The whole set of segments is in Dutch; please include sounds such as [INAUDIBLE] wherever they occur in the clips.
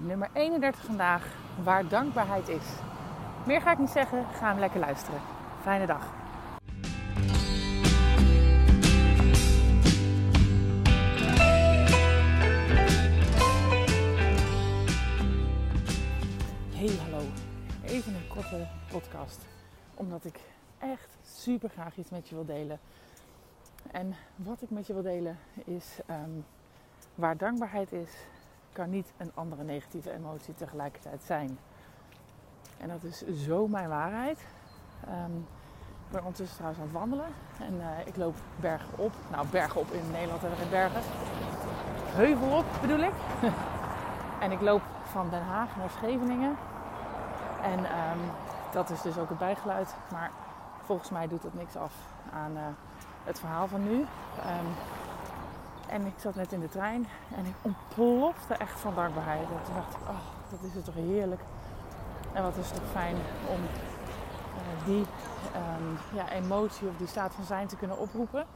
nummer 31 vandaag, waar dankbaarheid is. Meer ga ik niet zeggen, ga hem lekker luisteren. Fijne dag. Hey, hallo. Even een korte podcast, omdat ik echt super graag iets met je wil delen. En wat ik met je wil delen is ehm, waar dankbaarheid is, kan niet een andere negatieve emotie tegelijkertijd zijn. En dat is zo mijn waarheid. Um, ik ben ondertussen trouwens aan het wandelen en uh, ik loop bergen op. Nou, bergen op in Nederland hebben we geen bergen. Heuvel op bedoel ik. [LAUGHS] en ik loop van Den Haag naar Scheveningen. En um, dat is dus ook het bijgeluid. Maar volgens mij doet dat niks af aan uh, het verhaal van nu. Um, en ik zat net in de trein en ik ontplofte echt van dankbaarheid. En toen dacht ik, oh, dat is het toch heerlijk. En wat is het toch fijn om uh, die um, ja, emotie of die staat van zijn te kunnen oproepen.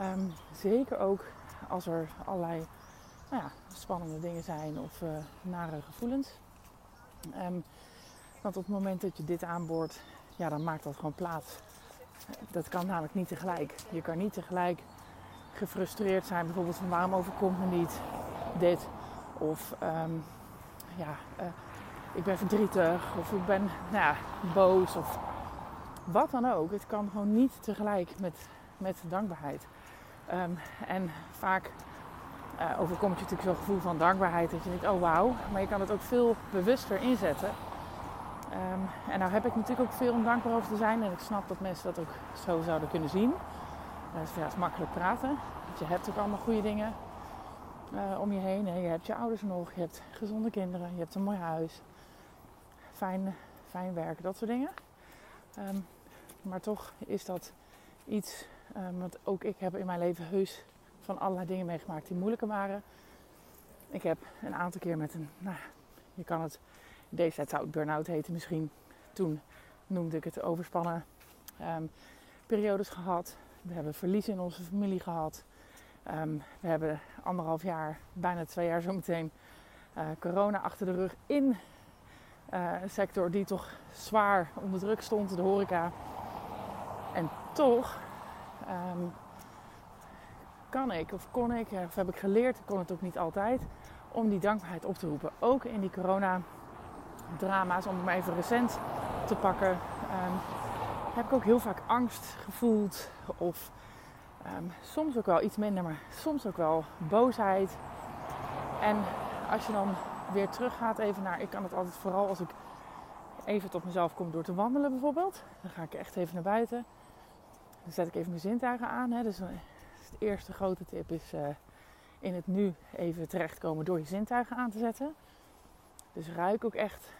Um, zeker ook als er allerlei nou ja, spannende dingen zijn of uh, nare gevoelens. Um, want op het moment dat je dit aanboort, ja, dan maakt dat gewoon plaats. Dat kan namelijk niet tegelijk. Je kan niet tegelijk gefrustreerd zijn, bijvoorbeeld van waarom overkomt me niet dit? Of um, ja, uh, ik ben verdrietig of ik ben nou ja, boos of wat dan ook. Het kan gewoon niet tegelijk met, met dankbaarheid. Um, en vaak uh, overkomt je natuurlijk zo'n gevoel van dankbaarheid dat je denkt, oh wauw, maar je kan het ook veel bewuster inzetten. Um, en nou heb ik natuurlijk ook veel om dankbaar over te zijn en ik snap dat mensen dat ook zo zouden kunnen zien. Ja, het is makkelijk praten. Want je hebt ook allemaal goede dingen uh, om je heen. Je hebt je ouders nog, je hebt gezonde kinderen, je hebt een mooi huis, fijn, fijn werk, dat soort dingen. Um, maar toch is dat iets um, wat ook ik heb in mijn leven heus van allerlei dingen meegemaakt die moeilijker waren. Ik heb een aantal keer met een, nou, je kan het, deze tijd zou het burn-out heten misschien. Toen noemde ik het overspannen um, periodes gehad. We hebben verlies in onze familie gehad. Um, we hebben anderhalf jaar, bijna twee jaar zometeen, uh, corona achter de rug in uh, een sector die toch zwaar onder druk stond, de horeca. En toch um, kan ik, of kon ik, of heb ik geleerd, kon het ook niet altijd, om die dankbaarheid op te roepen. Ook in die corona-drama's, om hem even recent te pakken, um, heb ik ook heel vaak angst gevoeld. Of um, soms ook wel iets minder, maar soms ook wel boosheid. En als je dan weer teruggaat even naar, ik kan het altijd vooral als ik even tot mezelf kom door te wandelen bijvoorbeeld. Dan ga ik echt even naar buiten. Dan zet ik even mijn zintuigen aan. Hè. Dus, de eerste grote tip is uh, in het nu even terechtkomen door je zintuigen aan te zetten. Dus ruik ook echt,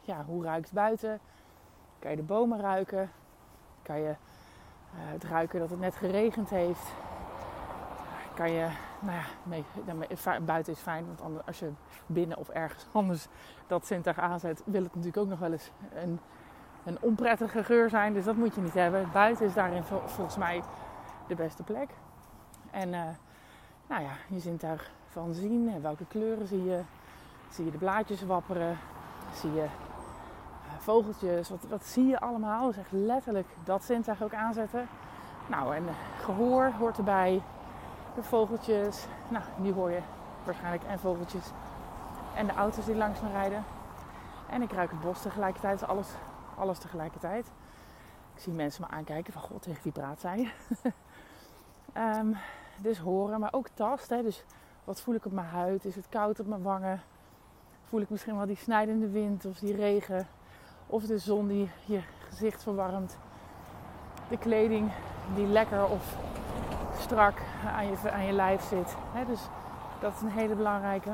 ja, hoe ruikt het buiten? Kan je de bomen ruiken? Kan je uh, het ruiken dat het net geregend heeft? Kan je, nou ja, buiten is fijn, want anders, als je binnen of ergens [LAUGHS] anders dat zintuig aanzet, wil het natuurlijk ook nog wel eens een een onprettige geur zijn. Dus dat moet je niet hebben. Buiten is daarin volgens mij de beste plek. En uh, nou ja, je zintuig van zien. Welke kleuren zie je? Zie je de blaadjes wapperen? Zie je vogeltjes? Wat, wat zie je allemaal? Dus echt letterlijk dat zintuig ook aanzetten. Nou, en gehoor hoort erbij. De vogeltjes. Nou, die hoor je waarschijnlijk. En vogeltjes. En de auto's die langs me rijden. En ik ruik het bos tegelijkertijd. Alles alles tegelijkertijd. Ik zie mensen me aankijken van god, tegen wie praat zij? um, [LAUGHS] dus horen, maar ook tasten. Dus wat voel ik op mijn huid? Is het koud op mijn wangen? Voel ik misschien wel die snijdende wind of die regen? Of de zon die je gezicht verwarmt? De kleding die lekker of strak aan je, aan je lijf zit. dus dat is een hele belangrijke.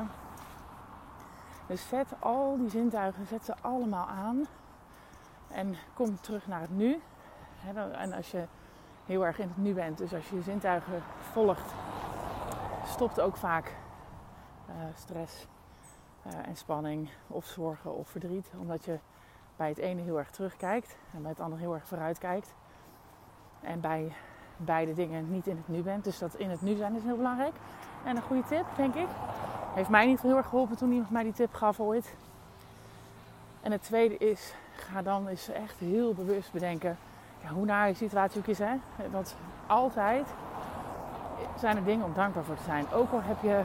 Dus zet al die zintuigen, zet ze allemaal aan. En kom terug naar het nu. En als je heel erg in het nu bent, dus als je je zintuigen volgt, stopt ook vaak uh, stress uh, en spanning of zorgen of verdriet. Omdat je bij het ene heel erg terugkijkt en bij het andere heel erg vooruit kijkt. En bij beide dingen niet in het nu bent. Dus dat in het nu zijn is heel belangrijk. En een goede tip, denk ik, Heeft mij niet heel erg geholpen toen iemand mij die tip gaf ooit. En het tweede is, ga dan eens echt heel bewust bedenken ja, hoe naar je situatie ook is. Hè? Want altijd zijn er dingen om dankbaar voor te zijn. Ook al heb je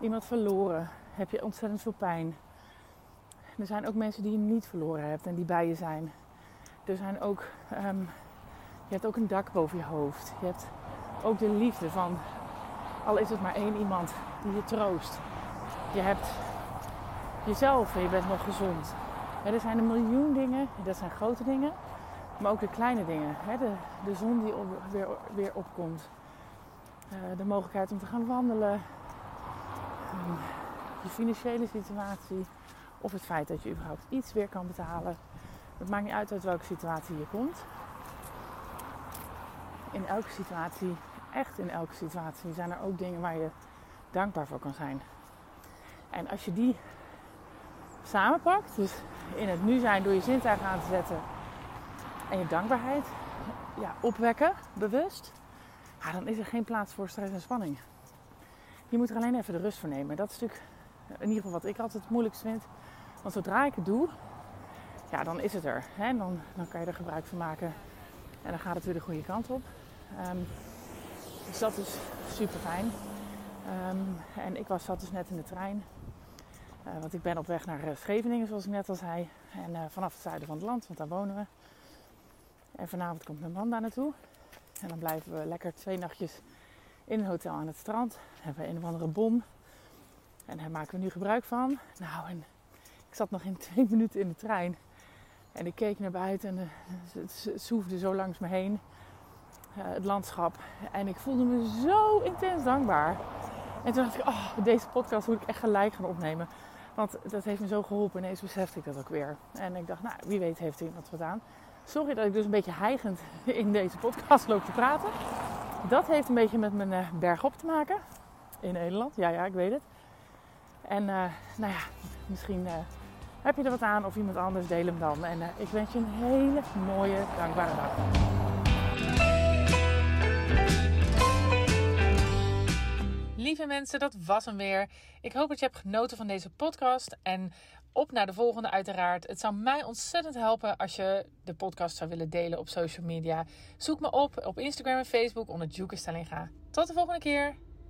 iemand verloren, heb je ontzettend veel pijn. Er zijn ook mensen die je niet verloren hebt en die bij je zijn. Er zijn ook, um, je hebt ook een dak boven je hoofd. Je hebt ook de liefde van, al is het maar één iemand die je troost. Je hebt jezelf en je bent nog gezond. er zijn een miljoen dingen, dat zijn grote dingen, maar ook de kleine dingen. De, de zon die weer, weer opkomt. Eh, de mogelijkheid om te gaan wandelen. Ehm, je financiële situatie. Of het feit dat je überhaupt iets weer kan betalen. Het maakt niet uit uit welke situatie je komt. In elke situatie, echt in elke situatie, zijn er ook dingen waar je dankbaar voor kan zijn. En als je die samenpakt, dus in het nu zijn door je zintuigen aan te zetten en je dankbaarheid ja, opwekken, bewust, dan is er geen plaats voor stress en spanning. Je moet er alleen even de rust voor nemen. Dat is natuurlijk in ieder geval wat ik altijd het moeilijkst vind. Want zodra ik het doe, ja, dan is het er. Hè? Dan, dan kan je er gebruik van maken. En dan gaat het weer de goede kant op. Ehm, dus dat is super fijn. Ehm, en ik was, zat dus net in de trein. Uh, want ik ben op weg naar uh, Scheveningen, zoals ik net al zei. En uh, vanaf het zuiden van het land, want daar wonen we. En vanavond komt mijn man daar naartoe. En dan blijven we lekker twee nachtjes in een hotel aan het strand. Dan hebben we een of andere bom. En daar maken we nu gebruik van. Nou, en ik zat nog in [LAUGHS] twee minuten in de trein. En ik keek naar buiten en het zoefde zo langs me heen. het landschap. En ik voelde me zo intens dankbaar. En toen dacht ik, oh, deze podcast moet ik echt gelijk gaan opnemen. Want dat heeft me zo geholpen. Ineens besefte ik dat ook weer. En ik dacht, nou, wie weet heeft iemand wat aan. Sorry dat ik dus een beetje heigend [LAUGHS] in deze podcast loop te praten. Dat heeft een beetje met mijn uh, bergop te maken. In Nederland. Ja, ja, ik weet het. En uh, nou ja, misschien uh, heb je er wat aan of iemand anders, deel hem dan. En ik wens je een hele mooie, dankbare dag. Lieve mensen, dat was hem weer. Ik hoop dat je hebt genoten van deze podcast. En op naar de volgende uiteraard. Het zou mij ontzettend helpen als je de podcast zou willen delen op social media. Zoek me op op Instagram en Facebook onder Juke Stellinga. Tot de volgende keer.